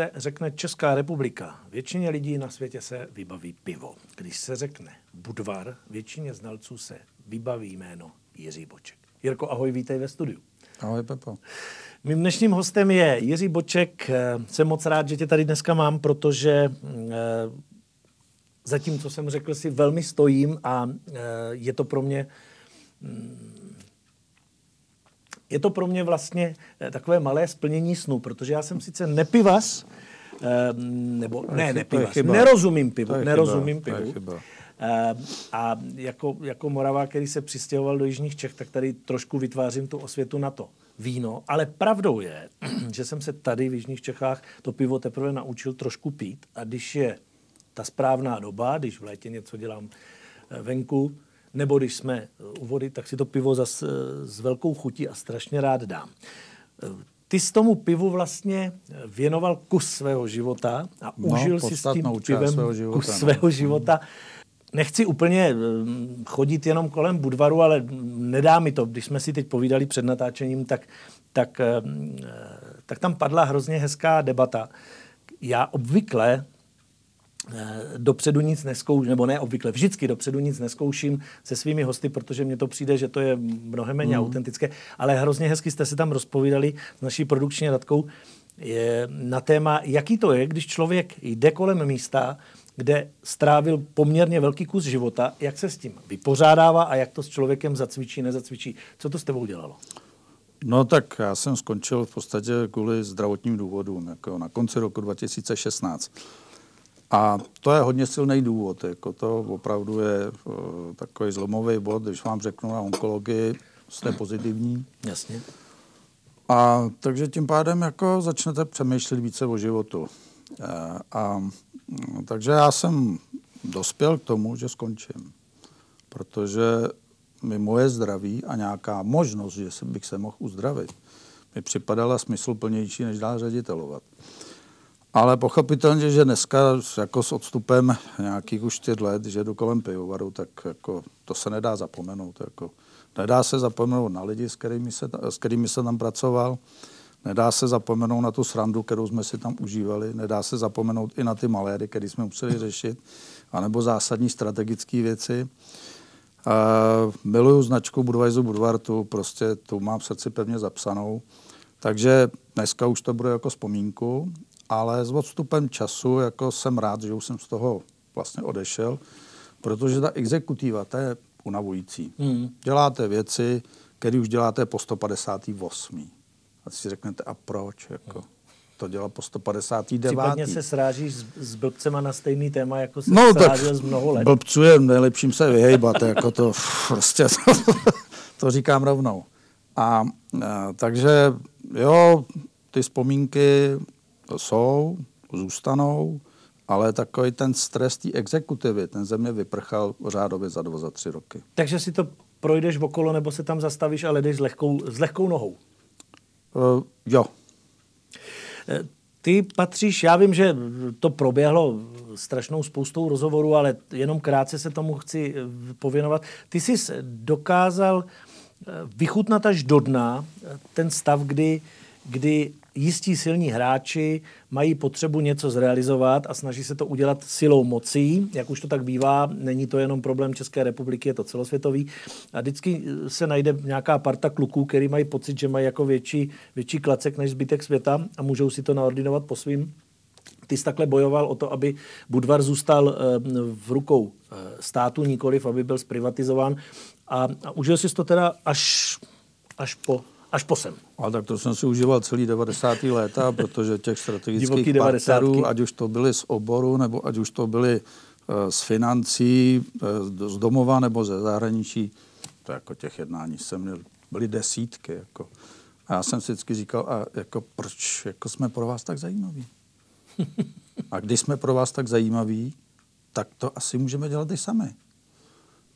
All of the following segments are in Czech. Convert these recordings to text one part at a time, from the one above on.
se řekne Česká republika, většině lidí na světě se vybaví pivo. Když se řekne Budvar, většině znalců se vybaví jméno Jiří Boček. Jirko, ahoj, vítej ve studiu. Ahoj, Pepo. Mým dnešním hostem je Jiří Boček. Jsem moc rád, že tě tady dneska mám, protože eh, za tím, co jsem řekl, si velmi stojím a eh, je to pro mě mm, je to pro mě vlastně eh, takové malé splnění snu, protože já jsem sice nepivař, nebo ne, nepivař, nerozumím pivu, nerozumím pivu. A jako, jako Morava, který se přistěhoval do Jižních Čech, tak tady trošku vytvářím tu osvětu na to víno. Ale pravdou je, že jsem se tady v Jižních Čechách to pivo teprve naučil trošku pít. A když je ta správná doba, když v létě něco dělám eh, venku, nebo když jsme u vody, tak si to pivo zas s velkou chutí a strašně rád dám. Ty s tomu pivu vlastně věnoval kus svého života a no, užil si s tím pivem svého života, kus no. svého života. Nechci úplně chodit jenom kolem Budvaru, ale nedá mi to. Když jsme si teď povídali před natáčením, tak, tak, tak tam padla hrozně hezká debata. Já obvykle Eh, dopředu nic neskouším, nebo ne obvykle, vždycky dopředu nic neskouším se svými hosty, protože mně to přijde, že to je mnohem méně mm. autentické, ale hrozně hezky jste si tam rozpovídali s naší produkční radkou je na téma, jaký to je, když člověk jde kolem místa, kde strávil poměrně velký kus života, jak se s tím vypořádává a jak to s člověkem zacvičí, nezacvičí. Co to s tebou dělalo? No tak já jsem skončil v podstatě kvůli zdravotním důvodům, jako na konci roku 2016. A to je hodně silný důvod. Jako to opravdu je uh, takový zlomový bod, když vám řeknu na onkologii, jste pozitivní. Jasně. A takže tím pádem jako začnete přemýšlet více o životu. A, eh, a takže já jsem dospěl k tomu, že skončím. Protože mi moje zdraví a nějaká možnost, že bych se mohl uzdravit, mi připadala smysluplnější, než dál ředitelovat. Ale pochopitelně, že dneska jako s odstupem nějakých už čtyř let, že jdu kolem pivovaru, tak jako to se nedá zapomenout. Jako. Nedá se zapomenout na lidi, s kterými, se, s kterými se tam pracoval, nedá se zapomenout na tu srandu, kterou jsme si tam užívali, nedá se zapomenout i na ty maléry, které jsme museli řešit, anebo zásadní strategické věci. Uh, miluju značku Budweiser Budvartu, prostě tu mám v srdci pevně zapsanou. Takže dneska už to bude jako vzpomínku ale s odstupem času jako jsem rád, že už jsem z toho vlastně odešel, protože ta exekutiva, to je unavující. Hmm. Děláte věci, které už děláte po 158. A si řeknete, a proč? Jako, to dělá po 159. Případně se srážíš s, s blbcema na stejný téma, jako se no, srážel z mnoho let. Blbců je nejlepším se vyhejbat, jako to prostě to, to říkám rovnou. A, a takže jo, ty vzpomínky jsou, zůstanou, ale takový ten stres té exekutivy, ten země vyprchal řádově za dva, za tři roky. Takže si to projdeš okolo nebo se tam zastavíš, ale jdeš s lehkou, s lehkou nohou? Uh, jo. Eh, ty patříš, já vím, že to proběhlo strašnou spoustou rozhovorů, ale jenom krátce se tomu chci eh, pověnovat. Ty jsi dokázal vychutnat až do dna ten stav, kdy, kdy jistí silní hráči mají potřebu něco zrealizovat a snaží se to udělat silou mocí, jak už to tak bývá. Není to jenom problém České republiky, je to celosvětový. A vždycky se najde nějaká parta kluků, který mají pocit, že mají jako větší, větší klacek než zbytek světa a můžou si to naordinovat po svým. Ty jsi takhle bojoval o to, aby Budvar zůstal eh, v rukou eh, státu, nikoliv aby byl zprivatizován A, a užil jsi to teda až, až po až po sem. A tak to jsem si užíval celý 90. léta, protože těch strategických partnerů, ať už to byly z oboru, nebo ať už to byly uh, z financí, uh, z domova nebo ze zahraničí, to jako těch jednání jsem měl, byly desítky. Jako. A já jsem si vždycky říkal, a jako proč jako jsme pro vás tak zajímaví? A když jsme pro vás tak zajímaví, tak to asi můžeme dělat i sami.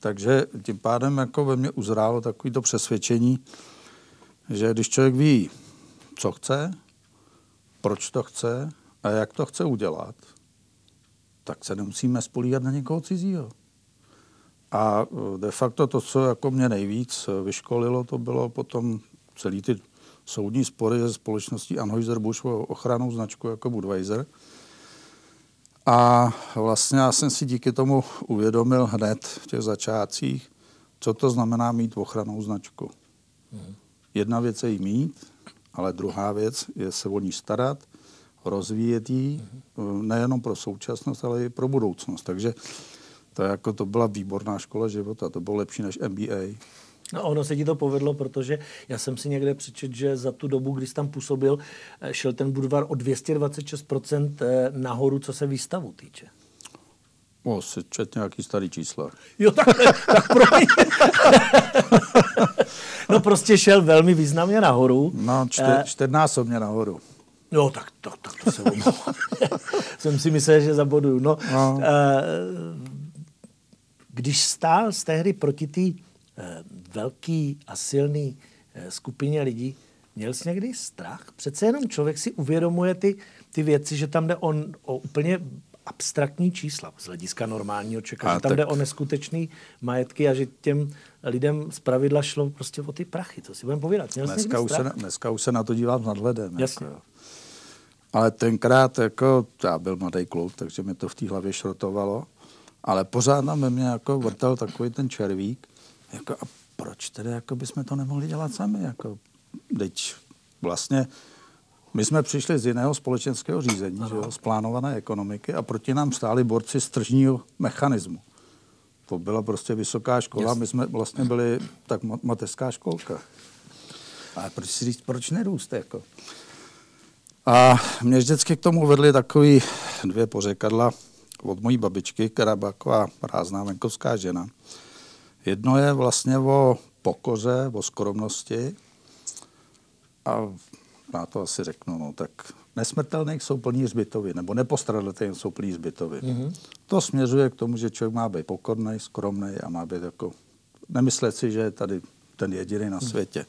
Takže tím pádem jako ve mně uzrálo takový to přesvědčení, že když člověk ví, co chce, proč to chce a jak to chce udělat, tak se nemusíme spolíhat na někoho cizího. A e, de facto to, co jako mě nejvíc vyškolilo, to bylo potom celý ty soudní spory ze společností Anheuser-Busch o ochranou značku jako Budweiser. A vlastně já jsem si díky tomu uvědomil hned v těch začátcích, co to znamená mít ochranou značku. Mm. Jedna věc je jí mít, ale druhá věc je se o ní starat, rozvíjet ji mhm. nejenom pro současnost, ale i pro budoucnost. Takže to, jako, to byla výborná škola života, to bylo lepší než MBA. No ono se ti to povedlo, protože já jsem si někde přečet, že za tu dobu, kdy jsi tam působil, eh, šel ten Budvar o 226% eh, nahoru, co se výstavu týče. O, si čet nějaký starý čísla. Jo, tak, tak pro No prostě šel velmi významně nahoru. No, čtyř, eh, čtyřnásobně nahoru. No, tak, tak, tak to se omlouvám. jsem si myslel, že zaboduju. No, no. Když stál z tehdy proti té velký a silný skupině lidí, měl jsi někdy strach? Přece jenom člověk si uvědomuje ty, ty věci, že tam jde on o úplně abstraktní čísla z hlediska normálního člověka, že tam tak... jde o neskutečný majetky a že těm lidem z pravidla šlo prostě o ty prachy, co si budeme povídat. Měl dneska, už se, dneska už se na to dívám s nadhledem. Jasně. Jako. Ale tenkrát, jako, já byl mladý kluk, takže mi to v té hlavě šrotovalo, ale pořád na mě jako vrtal takový ten červík, jako, a proč tedy jako bychom to nemohli dělat sami? Jako, teď vlastně my jsme přišli z jiného společenského řízení, že jo, z plánované ekonomiky a proti nám stáli borci z tržního mechanismu. To byla prostě vysoká škola, yes. my jsme vlastně byli tak mateřská školka. Ale proč si říct, proč nerůst? Jako? A mě vždycky k tomu vedly takový dvě pořekadla od mojí babičky, která byla taková rázná venkovská žena. Jedno je vlastně o pokoře, o skromnosti a na to asi řeknu, no tak nesmrtelných jsou plní zbytovy, nebo nepostradatelných jsou plní zbytovy. Mm-hmm. To směřuje k tomu, že člověk má být pokorný, skromný a má být jako, nemyslet si, že je tady ten jediný na mhm. světě.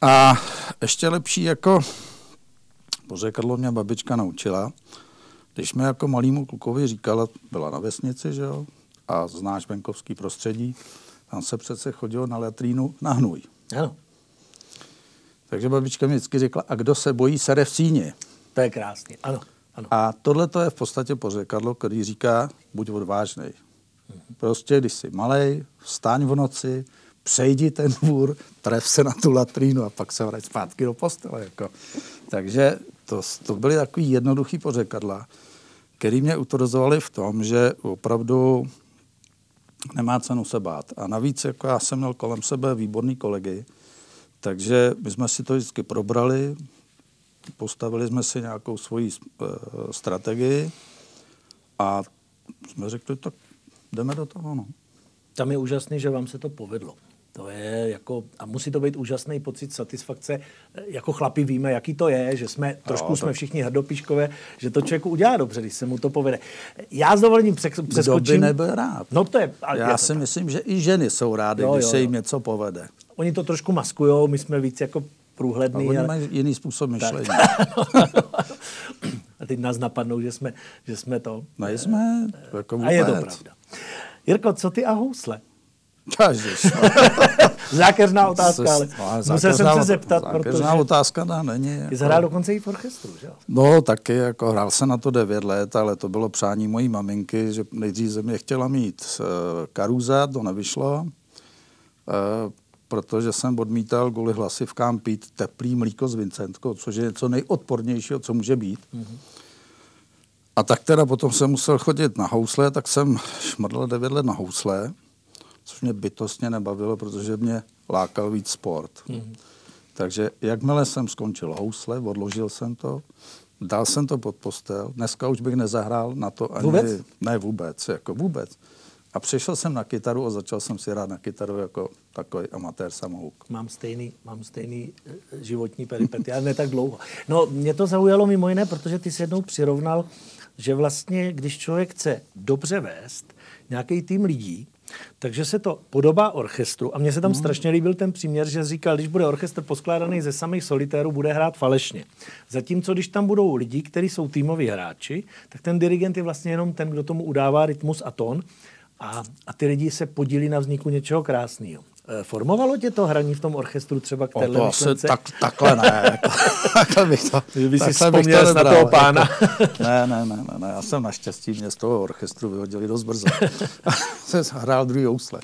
A ještě lepší jako, pořekadlo mě babička naučila, když mi jako malýmu klukovi říkala, byla na vesnici, že jo, a znáš venkovský prostředí, tam se přece chodilo na latrínu na hnůj. Ano. Takže babička mi vždycky řekla, a kdo se bojí, sere v síně. To je krásně, ano. ano. A tohle to je v podstatě pořekadlo, který říká, buď odvážný. Mm-hmm. Prostě, když jsi malej, vstaň v noci, přejdi ten dvůr, tref se na tu latrínu a pak se vrať zpátky do postele. Jako. Takže to, to byly takový jednoduchý pořekadla, který mě utvrzovali v tom, že opravdu nemá cenu se bát. A navíc jako já jsem měl kolem sebe výborný kolegy, takže my jsme si to vždycky probrali, postavili jsme si nějakou svoji uh, strategii a jsme řekli, tak jdeme do toho. No. Tam je úžasný, že vám se to povedlo. To je jako, a musí to být úžasný pocit satisfakce. Jako chlapi víme, jaký to je, že jsme, trošku no, jsme všichni hrdopíškové, že to člověku udělá dobře, když se mu to povede. Já s dovolením přeskočím. Kdo by nebyl rád? No to je, Já je si tak. myslím, že i ženy jsou rády, jo, když jo, se jim jo. něco povede. Oni to trošku maskujou, my jsme víc jako průhledný. A oni ale... mají jiný způsob myšlení. a teď nás napadnou, že jsme, že jsme to. No jsme, jako A je to pravda. Jirko, co ty a housle? Zákeřná otázka, ale no, musel jsem se zeptat, protože... otázka, no, není. Jako... Jsi hrál dokonce i v orchestru, že No, taky, jako hrál jsem na to devět let, ale to bylo přání mojí maminky, že nejdřív ze mě chtěla mít uh, karuza, to nevyšlo, uh, protože jsem odmítal kvůli hlasivkám pít teplý mlíko s Vincentkou, což je něco nejodpornějšího, co může být. Mm-hmm. A tak teda potom jsem musel chodit na housle, tak jsem šmrdl devět let na housle, což mě bytostně nebavilo, protože mě lákal víc sport. Mm. Takže jakmile jsem skončil housle, odložil jsem to, dal jsem to pod postel, dneska už bych nezahrál na to ani... Vůbec? Ne vůbec, jako vůbec. A přišel jsem na kytaru a začal jsem si hrát na kytaru jako takový amatér samouk. Mám stejný, mám stejný eh, životní peripety, ale ne tak dlouho. No, mě to zaujalo mimo jiné, protože ty jsi jednou přirovnal, že vlastně, když člověk chce dobře vést nějaký tým lidí, takže se to podobá orchestru. A mně se tam hmm. strašně líbil ten příměr, že říkal, když bude orchestr poskládaný ze samých solitérů, bude hrát falešně. Zatímco, když tam budou lidi, kteří jsou týmoví hráči, tak ten dirigent je vlastně jenom ten, kdo tomu udává rytmus a tón a, a ty lidi se podílí na vzniku něčeho krásného. E, formovalo tě to hraní v tom orchestru třeba k téhle to asi tak, takhle ne. Jako, takhle bych to, že by si vzpomněl to na toho jako- pána. Jako, ne, ne, ne, ne, ne, já jsem naštěstí mě z toho orchestru vyhodili dost brzo. jsem hrál druhý housle.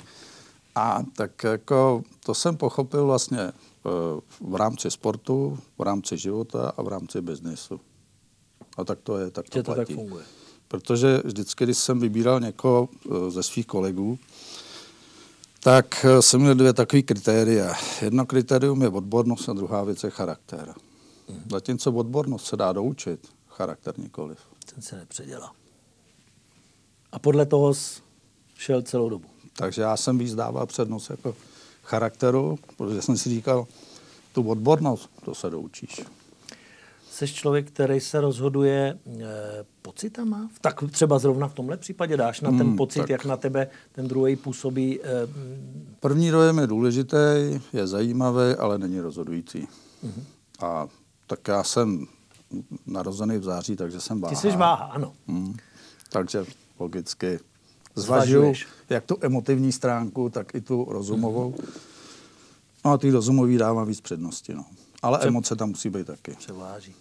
A tak jako to jsem pochopil vlastně e, v rámci sportu, v rámci života a v rámci biznesu. A tak to je, tak to, to platí. tak funguje. Protože vždycky, když jsem vybíral někoho e, ze svých kolegů, tak eh, jsem měl dvě takové kritéria. Jedno kritérium je odbornost a druhá věc je charakter. Hmm. Zatímco odbornost se dá doučit, charakter nikoliv. Ten se nepředělá. A podle toho šel celou dobu. Takže já jsem víc dával přednost jako charakteru, protože jsem si říkal, tu odbornost, to se doučíš jsi člověk, který se rozhoduje e, pocitama? Tak třeba zrovna v tomhle případě dáš na ten hmm, pocit, tak. jak na tebe ten druhý působí? E, První dojem je důležitý, je zajímavý, ale není rozhodující. Hmm. A tak já jsem narozený v září, takže jsem váha. Ty jsi váha, ano. Hmm. Takže logicky zvažuji jak tu emotivní stránku, tak i tu rozumovou. Hmm. No a ty rozumový dávám víc přednosti. No. Ale Pře- emoce tam musí být taky. Převáží.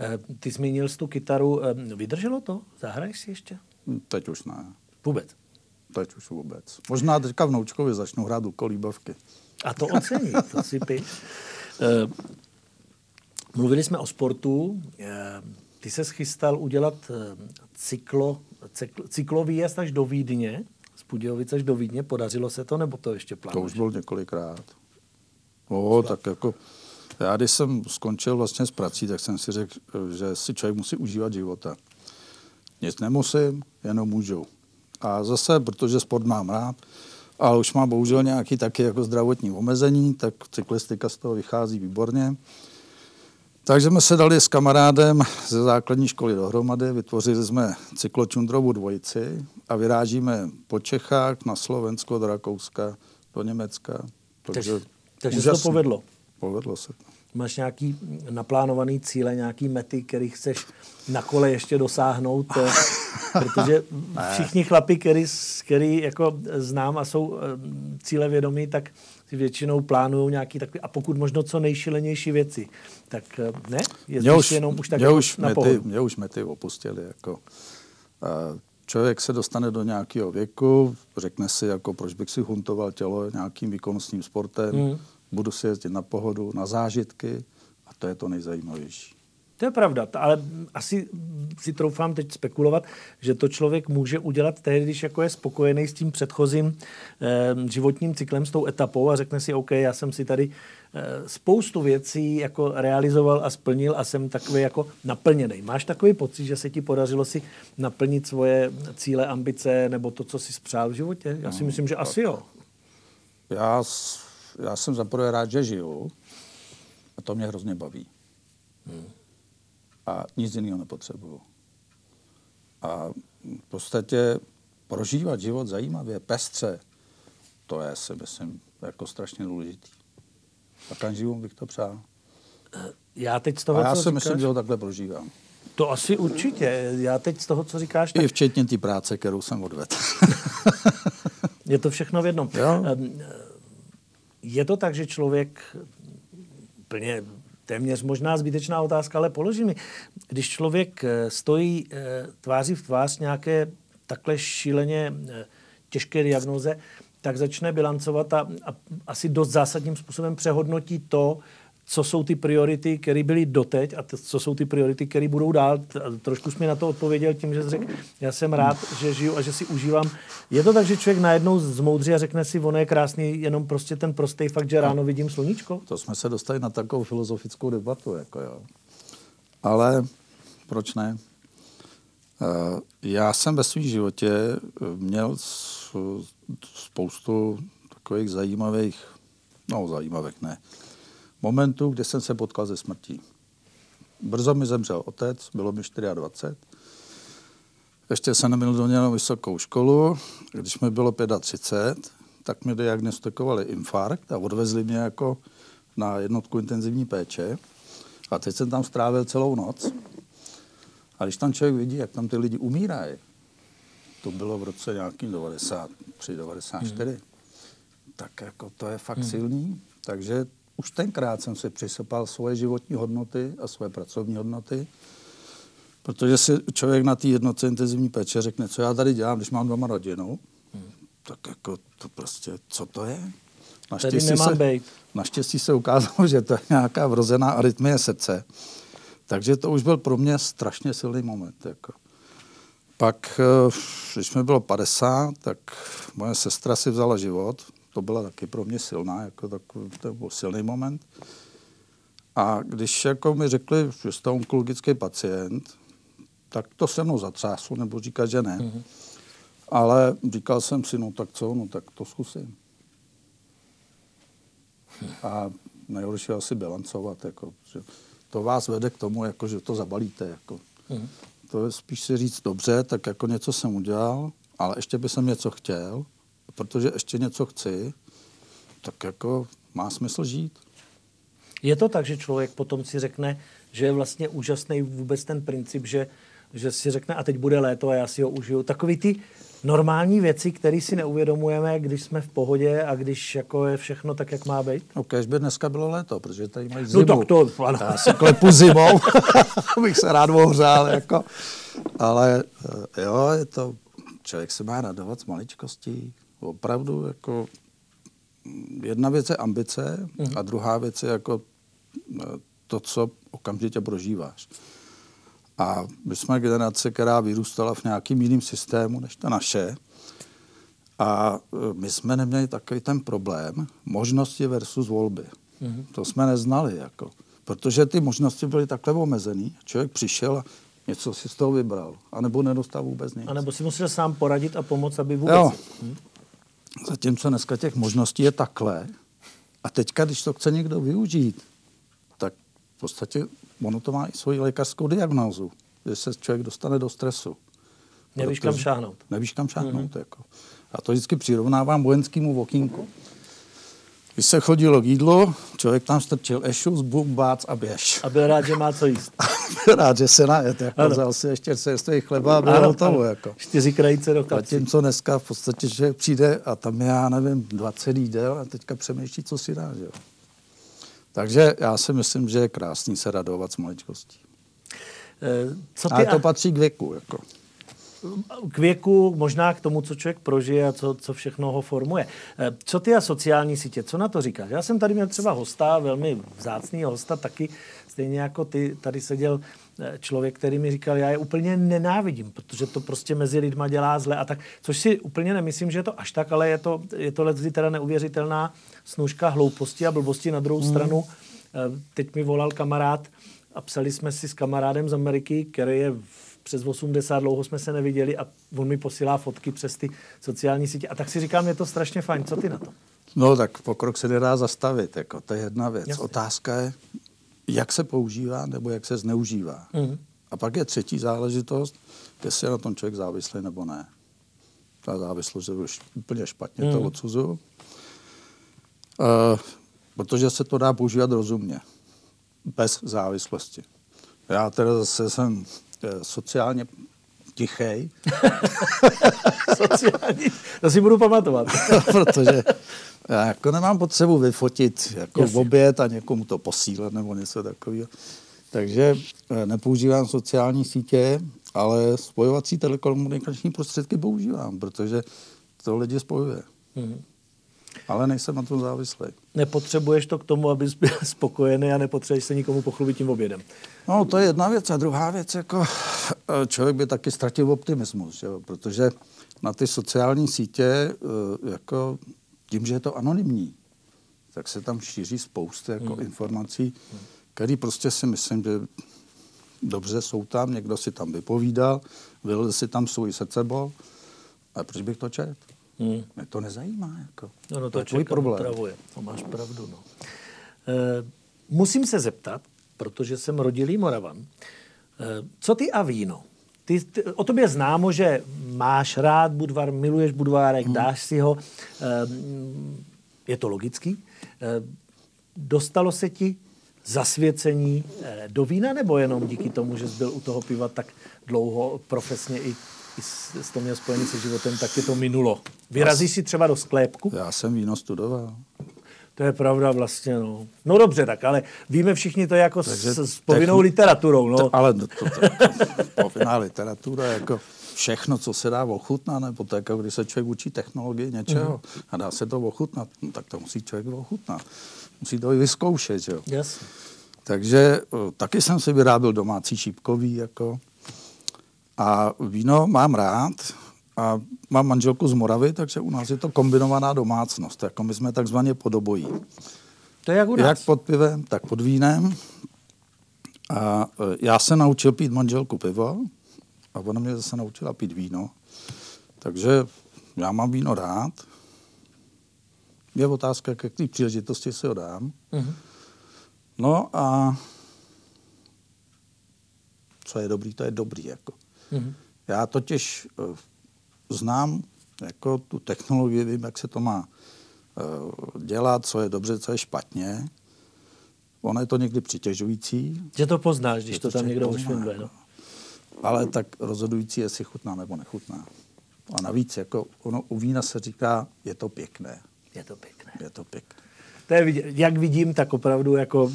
Eh, ty zmínil jsi tu kytaru. Eh, vydrželo to? Zahraješ si ještě? Teď už ne. Vůbec? Teď už vůbec. Možná teďka vnoučkovi začnu hrát u kolíbavky. A to ocení, to si pi. Eh, mluvili jsme o sportu. Ty se schystal udělat cyklo, cykl, cyklový jezd až do Vídně, z Budějovic až do Vídně. Podařilo se to, nebo to ještě plánuješ? To už bylo několikrát. O, tak jako já, když jsem skončil vlastně s prací, tak jsem si řekl, že si člověk musí užívat života. Nic nemusím, jenom můžu. A zase, protože sport mám rád, ale už má bohužel nějaký taky jako zdravotní omezení, tak cyklistika z toho vychází výborně. Takže jsme se dali s kamarádem ze základní školy dohromady, vytvořili jsme cykločundrovu dvojici a vyrážíme po Čechách, na Slovensko, do Rakouska, do Německa. Takže, takže se to povedlo. Povedlo se to. Máš nějaký naplánovaný cíle, nějaký mety, který chceš na kole ještě dosáhnout? Eh, protože všichni chlapi, který, který jako znám a jsou eh, cíle vědomí, tak si většinou plánují nějaký takový, a pokud možno co nejšilenější věci. Tak eh, ne? Jezdíš už, jenom už tak mě jako už na mety, Mě už mety opustili. Jako, člověk se dostane do nějakého věku, řekne si, jako proč bych si huntoval tělo nějakým výkonnostním sportem, hmm budu si jezdit na pohodu, na zážitky a to je to nejzajímavější. To je pravda, ale asi si troufám teď spekulovat, že to člověk může udělat tehdy, když jako je spokojený s tím předchozím eh, životním cyklem, s tou etapou a řekne si, OK, já jsem si tady eh, spoustu věcí jako realizoval a splnil a jsem takový jako naplněný. Máš takový pocit, že se ti podařilo si naplnit svoje cíle, ambice nebo to, co si spřál v životě? Já si no, myslím, že asi jo. Já já jsem za prvé rád, že žiju a to mě hrozně baví. Hmm. A nic jiného nepotřebuju. A v podstatě prožívat život zajímavě, pestře, to je si myslím jako strašně důležitý. A každému bych to přál. Já teď z toho, a já si říkáš, myslím, že ho takhle prožívám. To asi určitě. Já teď z toho, co říkáš... Tak... I včetně té práce, kterou jsem odvedl. je to všechno v jednom. Jo? Je to tak, že člověk plně téměř možná zbytečná otázka, ale položím mi. Když člověk eh, stojí eh, tváří v tvář nějaké takhle šíleně eh, těžké diagnoze, tak začne bilancovat a, a asi dost zásadním způsobem přehodnotí to, co jsou ty priority, které byly doteď a co jsou ty priority, které budou dál. Trošku jsi mi na to odpověděl tím, že jsi řekl, já jsem rád, že žiju a že si užívám. Je to tak, že člověk najednou zmoudří a řekne si, ono je krásný, jenom prostě ten prostý fakt, že ráno vidím sluníčko? To jsme se dostali na takovou filozofickou debatu, jako jo. Ale proč ne? Eh, já jsem ve svém životě eh, měl spoustu takových zajímavých, no zajímavých ne, momentů, kdy jsem se potkal ze smrtí. Brzo mi zemřel otec, bylo mi 24. Ještě jsem neměl do vysokou školu. Když mi bylo 35, tak mi diagnostikovali infarkt a odvezli mě jako na jednotku intenzivní péče. A teď jsem tam strávil celou noc. A když tam člověk vidí, jak tam ty lidi umírají, to bylo v roce nějaký 93, 94, hmm. tak jako to je fakt hmm. silný. Takže už tenkrát jsem si přisypal svoje životní hodnoty a svoje pracovní hodnoty, protože si člověk na té jednotce intenzivní péče řekne, co já tady dělám, když mám doma rodinu, hmm. tak jako to prostě, co to je? Naštěstí se, bejt. naštěstí se ukázalo, že to je nějaká vrozená arytmie srdce. Takže to už byl pro mě strašně silný moment. Jako. Pak, eh, když mi bylo 50, tak moje sestra si vzala život. To byla taky pro mě silná, jako takový, to byl silný moment. A když jako mi řekli, že jste onkologický pacient, tak to se mnou zatřáslo, nebo říkat, že ne. Mm-hmm. Ale říkal jsem si, no tak co, no tak to zkusím. A nejhorší asi bilancovat, jako, že to vás vede k tomu, jako, že to zabalíte. Jako. Mm. To je spíš si říct dobře, tak jako něco jsem udělal, ale ještě by jsem něco chtěl, protože ještě něco chci, tak jako má smysl žít. Je to tak, že člověk potom si řekne, že je vlastně úžasný vůbec ten princip, že, že si řekne, a teď bude léto a já si ho užiju. Takový ty normální věci, které si neuvědomujeme, když jsme v pohodě a když jako je všechno tak, jak má být? No, kež by dneska bylo léto, protože tady mají zimu. No tak to, ano. Já se klepu zimou, bych se rád ohřál, jako. Ale eh, jo, je to, člověk se má radovat z maličkostí. Opravdu, jako, jedna věc je ambice mm. a druhá věc je jako eh, to, co okamžitě prožíváš. A my jsme generace, která vyrůstala v nějakým jiným systému než ta naše. A e, my jsme neměli takový ten problém možnosti versus volby. Mm-hmm. To jsme neznali. Jako. Protože ty možnosti byly takhle omezený. Člověk přišel a něco si z toho vybral. A nebo nedostal vůbec nic. A nebo si musel sám poradit a pomoct, aby vůbec... Jo. Hm? Zatímco dneska těch možností je takhle. A teďka, když to chce někdo využít, tak v podstatě ono to má i svoji lékařskou diagnózu, že se člověk dostane do stresu. Nevíš kam šáhnout. Nevíš kam šáhnout. Mm-hmm. Jako. Já to vždycky přirovnávám vojenskému vokínku. Když se chodilo k jídlu, člověk tam strčil ešus, buk, bác a běž. A byl rád, že má co jíst. byl rád, že se najet. Jako vzal si ještě cerstvý chleba a bylo ano, hotovo. Ano. Jako. Čtyři krajice do kapsy. Zatímco dneska v podstatě, že přijde a tam já nevím, 20 jídel a teďka přemýšlí, co si dá. Že jo. Takže já si myslím, že je krásný se radovat s maličkostí. E, co ty Ale to a... patří k věku. Jako. K věku, možná k tomu, co člověk prožije a co, co všechno ho formuje. E, co ty a sociální sítě, co na to říkáš? Já jsem tady měl třeba hosta, velmi vzácný hosta, taky stejně jako ty, tady seděl e, člověk, který mi říkal, já je úplně nenávidím, protože to prostě mezi lidma dělá zle a tak, což si úplně nemyslím, že je to až tak, ale je to, je to leckdy teda neuvěřitelná snužka hlouposti a blbosti na druhou hmm. stranu. Eh, teď mi volal kamarád a psali jsme si s kamarádem z Ameriky, který je přes 80, dlouho jsme se neviděli a on mi posílá fotky přes ty sociální sítě. A tak si říkám, je to strašně fajn. Co ty na to? No tak pokrok se nedá zastavit, jako, to je jedna věc. Jasně. Otázka je, jak se používá nebo jak se zneužívá. Mm. A pak je třetí záležitost, jestli je na tom člověk závislý nebo ne. Ta závislost je už úplně špatně, mm. to odsuzuju. Uh, protože se to dá používat rozumně, bez závislosti. Já teda zase jsem sociálně tichý. sociální, to si budu pamatovat. protože já jako nemám potřebu vyfotit jako Jasně. oběd a někomu to posílat nebo něco takového. Takže eh, nepoužívám sociální sítě, ale spojovací telekomunikační prostředky používám, protože to lidi spojuje. Mm-hmm ale nejsem na tom závislý. Nepotřebuješ to k tomu, abys byl spokojený a nepotřebuješ se nikomu pochlubit tím obědem. No, to je jedna věc. A druhá věc, jako eh, člověk by taky ztratil optimismus, jo? protože na ty sociální sítě, eh, jako tím, že je to anonymní, tak se tam šíří spousty jako hmm. informací, které prostě si myslím, že dobře jsou tam, někdo si tam vypovídal, vylil si tam svůj srdcebol, a proč bych to čet? Hmm. Mě to nezajímá. Jako. No, no to, to je tvůj problém. Upravuje. To máš pravdu. No. E, musím se zeptat, protože jsem rodilý Moravan, e, co ty a víno? Ty, ty, o tobě známo, že máš rád Budvar, miluješ Budvárek, hmm. dáš si ho. E, je to logický. E, dostalo se ti zasvěcení do vína, nebo jenom díky tomu, že jsi byl u toho piva tak dlouho profesně i s to měl spojený se životem, tak je to minulo. Vyrazíš si třeba do sklepku? Já jsem víno studoval. To je pravda vlastně, no. No dobře, tak, ale víme všichni to jako Takže s, s povinnou techni- literaturou, no. To, ale to, to, to, povinná literatura, jako všechno, co se dá ochutnat, nebo to jako když se člověk učí technologii něčeho mm. a dá se to ochutnat, no, tak to musí člověk ochutnat. Musí to i vyzkoušet, jo. Yes. Takže taky jsem si vyrábil domácí šípkový, jako a víno mám rád a mám manželku z Moravy, takže u nás je to kombinovaná domácnost. Jako my jsme takzvaně podobojí. To je jak u nás. Jak pod pivem, tak pod vínem. A e, já se naučil pít manželku pivo a ona mě zase naučila pít víno. Takže já mám víno rád. Je otázka, jak té příležitosti si ho dám. Mm-hmm. No a co je dobrý, to je dobrý. Jako. Mm-hmm. Já totiž uh, znám jako tu technologii, vím, jak se to má uh, dělat, co je dobře, co je špatně. Ono je to někdy přitěžující. Že to poznáš, když to, to tam někdo ušvindluje. No. Ale tak rozhodující je, jestli chutná nebo nechutná. A navíc, jako ono u vína se říká, je to pěkné. Je to pěkné. Je to pěkné. To je, jak vidím, tak opravdu jako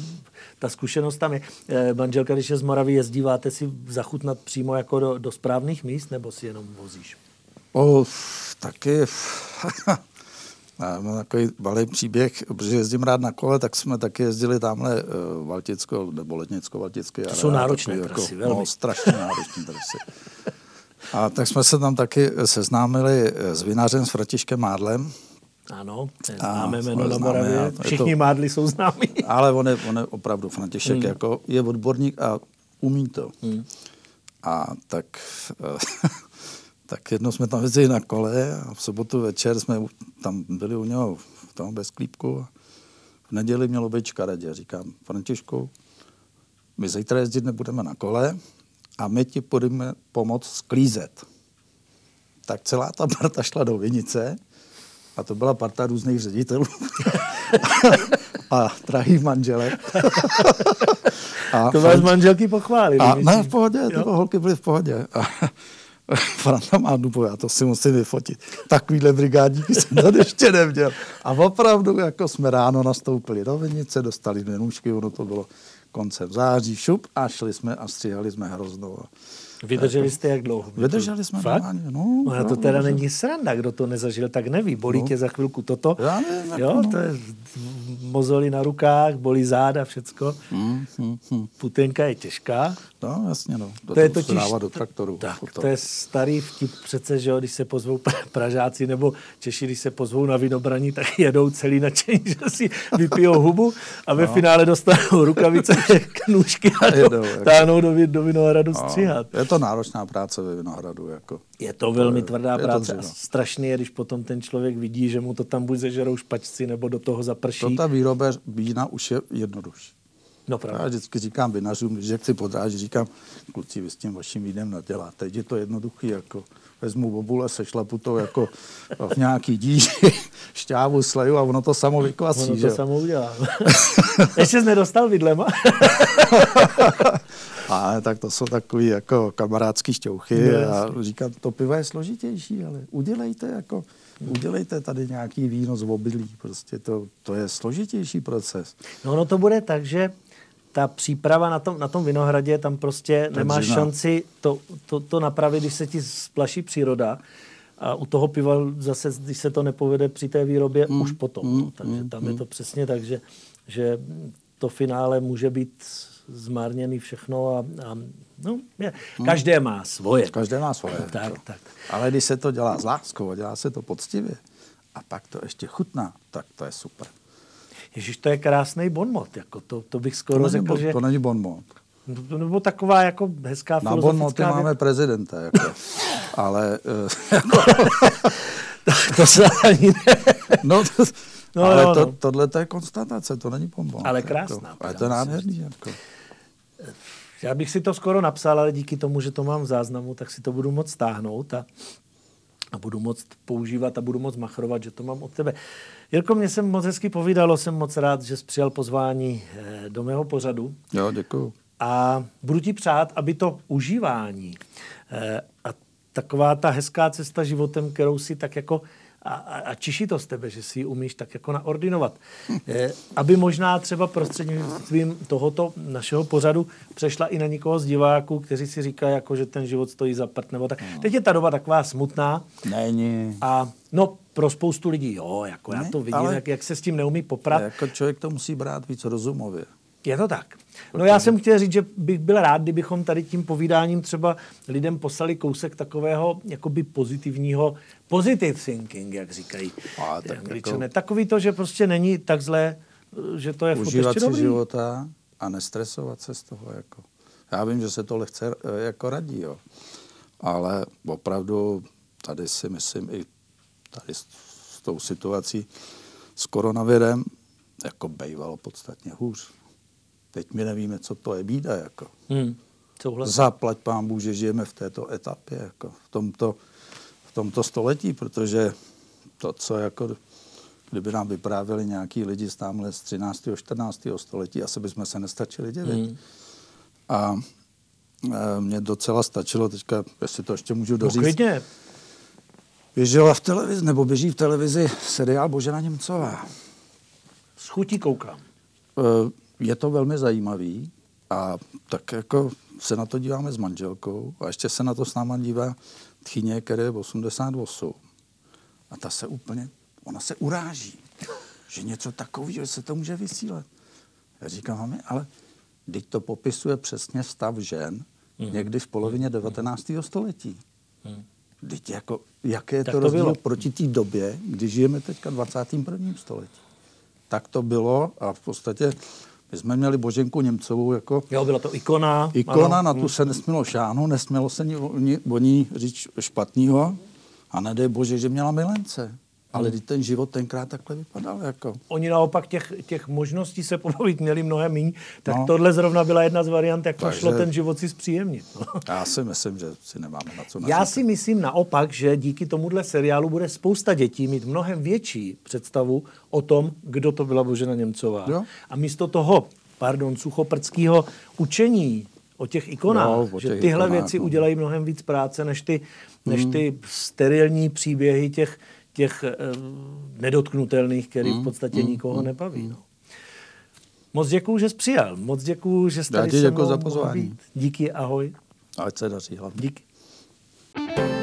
ta zkušenost tam je. Eh, manželka, když je z Moravy, jezdíváte si zachutnat přímo jako do, do správných míst, nebo si jenom vozíš? O, taky Mám takový malý příběh, protože jezdím rád na kole, tak jsme taky jezdili tamhle uh, Valticko, nebo Letnicko, Valtické. To jsou náročné takový, trasy, jako, velmi. No, strašně náročné trasy. A tak jsme se tam taky seznámili s vinařem, s Fratiškem Mádlem, ano, to je známé jméno na Moravě. Všichni to, mádli jsou známí. Ale on je, on je opravdu, František hmm. jako je odborník a umí to. Hmm. A tak, tak jednou jsme tam jezdili na kole a v sobotu večer jsme tam byli u něho v tom bez klípku. V neděli mělo být škaredě. Říkám, Františku, my zítra jezdit nebudeme na kole a my ti půjdeme pomoct sklízet. Tak celá ta parta šla do Vinice a to byla parta různých ředitelů a drahých manželek. a to vás manželky pochválili. A ne, v pohodě, jo? ty holky byly v pohodě. A Franta má dubu, já to si musím vyfotit. Takovýhle brigádníky jsem tady ještě neměl. A opravdu, jako jsme ráno nastoupili do Vinice, dostali dvě nůžky, ono to bylo koncem září, šup a šli jsme a stříhali jsme hroznou. Vydrželi jste jak dlouho? Vydrželi jsme Fakt? normálně, no. No, to teda není sranda, kdo to nezažil, tak neví. Bolí no. tě za chvilku toto? Já nevím, jo, no. to je mozoly na rukách, bolí záda, všecko. Hmm, hmm, hmm. Putenka je těžká. No, jasně, no. Do to je totiž, do traktoru. Tak, potom. to je starý vtip přece, že jo, když se pozvou Pražáci nebo Češi, když se pozvou na vinobraní, tak jedou celý nadšení, že si vypijou hubu a ve no. finále dostanou rukavice, knůžky a jedou, jako. táhnou do, do Vinohradu no. stříhat. Je to náročná práce ve Vinohradu. Jako. Je to velmi tvrdá je práce a strašný je, když potom ten člověk vidí, že mu to tam buď zežerou špačci nebo do toho zaprší. To ta výroba vína už je jednodušší. No pravda. Já vždycky říkám vinařům, když chci podrážit, říkám, kluci, vy s tím vaším vínem naděláte. Teď je to jednoduchý, jako vezmu bobule, sešlapu to jako v nějaký díži, šťávu, sleju a ono to samo vykvasí. Ono to že? samo udělá. Ještě jsi nedostal vidlema? a tak to jsou takový jako kamarádský šťouchy no, a říkám, to pivo je složitější, ale udělejte jako, udělejte tady nějaký víno z obilí, prostě to, to je složitější proces. No ono to bude tak, že ta příprava na tom, na tom vinohradě, tam prostě nemáš šanci to, to, to napravit, když se ti splaší příroda. a u toho piva zase, když se to nepovede při té výrobě, mm. už potom. Mm. No. Takže tam mm. je to přesně tak, že, že to finále může být zmárněný všechno a, a no, je, každé má svoje. Každé má svoje. Tak, tak. Ale když se to dělá s láskou, dělá se to poctivě a pak to ještě chutná, tak to je super. Ježíš, to je krásný bonmot. Jako to, to bych skoro to řekl, bon, že... To není bonmot. No, nebo taková jako hezká Na filozofická... bonmoty máme prezidenta, jako. ale... eh, Jako, to se ani ne... no, to, No, no, ale jo, to, no. tohle to je konstatace, to není bonbon. Ale jako. krásná, Ale to je nádherný. Jako. Já bych si to skoro napsal, ale díky tomu, že to mám v záznamu, tak si to budu moc stáhnout a, a budu moc používat a budu moc machrovat, že to mám od tebe. Jirko, mě se moc hezky povídalo, jsem moc rád, že jsi přijal pozvání eh, do mého pořadu Jo, děkuju. a budu ti přát, aby to užívání eh, a taková ta hezká cesta životem, kterou si tak jako a, a, a čiší to z tebe, že si ji umíš tak jako naordinovat. Eh, aby možná třeba prostřednictvím tohoto našeho pořadu přešla i na někoho z diváků, kteří si říkají, jako, že ten život stojí za prd, nebo tak. Teď je ta doba taková smutná Není. a no pro spoustu lidí, jo, jako já Ne, to vidím, ale- jak, jak se s tím neumí poprat. Jako člověk to musí brát víc rozumově. Je to tak. No já jsem chtěl říct, že bych byl rád, kdybychom tady tím povídáním třeba lidem poslali kousek takového jakoby pozitivního, positive thinking, jak říkají A, tak angličané. jako- Takový to, že prostě není tak zlé, že to je furt Užívat si dobrý. života a nestresovat se z toho. Jako. Já vím, že se to lehce eh, jako radí, jo. ale opravdu tady si myslím i tady s, s tou situací s koronavirem jako bejvalo podstatně hůř. Teď my nevíme, co to je bída. Jako. Hmm. Souhlasím. Zaplať pán Bůh, že žijeme v této etapě, jako v, tomto, v tomto století, protože to, co jako, kdyby nám vyprávěli nějaký lidi z tamhle z 13. 14. století, asi bychom se nestačili divit. Hmm. A e, mně docela stačilo, teďka, jestli to ještě můžu No, doříct, klidně. Běžela v televizi, nebo běží v televizi seriál Božena Němcová. S chutí koukám. Eh, je to velmi zajímavý a tak jako se na to díváme s manželkou a ještě se na to s náma dívá tchyně, které je 88. A ta se úplně, ona se uráží, že něco takového, se to může vysílat. Já říkám, mami, ale teď to popisuje přesně stav žen Mhm. někdy v polovině 19. století. Teď jako, jaké je Tak to to rozdíl bylo. proti té době, kdy žijeme teďka v 21. století. Tak to bylo a v podstatě my jsme měli Boženku Němcovou jako Jo, byla to ikona. ikona, ano. na tu se nesmělo šáhnout, nesmělo se ni, o ní říct špatného a nedej bože, že měla milence. Ale hmm. ten život tenkrát takhle vypadal. Jako. Oni naopak těch, těch možností se pobavit měli mnohem méně, tak no. No. tohle zrovna byla jedna z variant, jak Takže- šlo ten život si zpříjemnit. No. Já si myslím, že si nemáme na co Já naříkat. si myslím naopak, že díky tomuhle seriálu bude spousta dětí mít mnohem větší představu o tom, kdo to byla Božena Němcová. Jo. A místo toho, pardon, suchoprdského učení o těch ikonách, Jo, o že těch tyhle ikonách, věci no. udělají mnohem víc práce, než ty, než ty sterilní příběhy těch, těch um, nedotknutelných, který v mm, podstatě mm, nikoho mm. nebaví. No. Moc děkuju, že jsi přijal. Moc děkuju, že jsi tady se mnou za pozvání. Být. Díky, ahoj. Ať se daří hlavně. Díky. thank you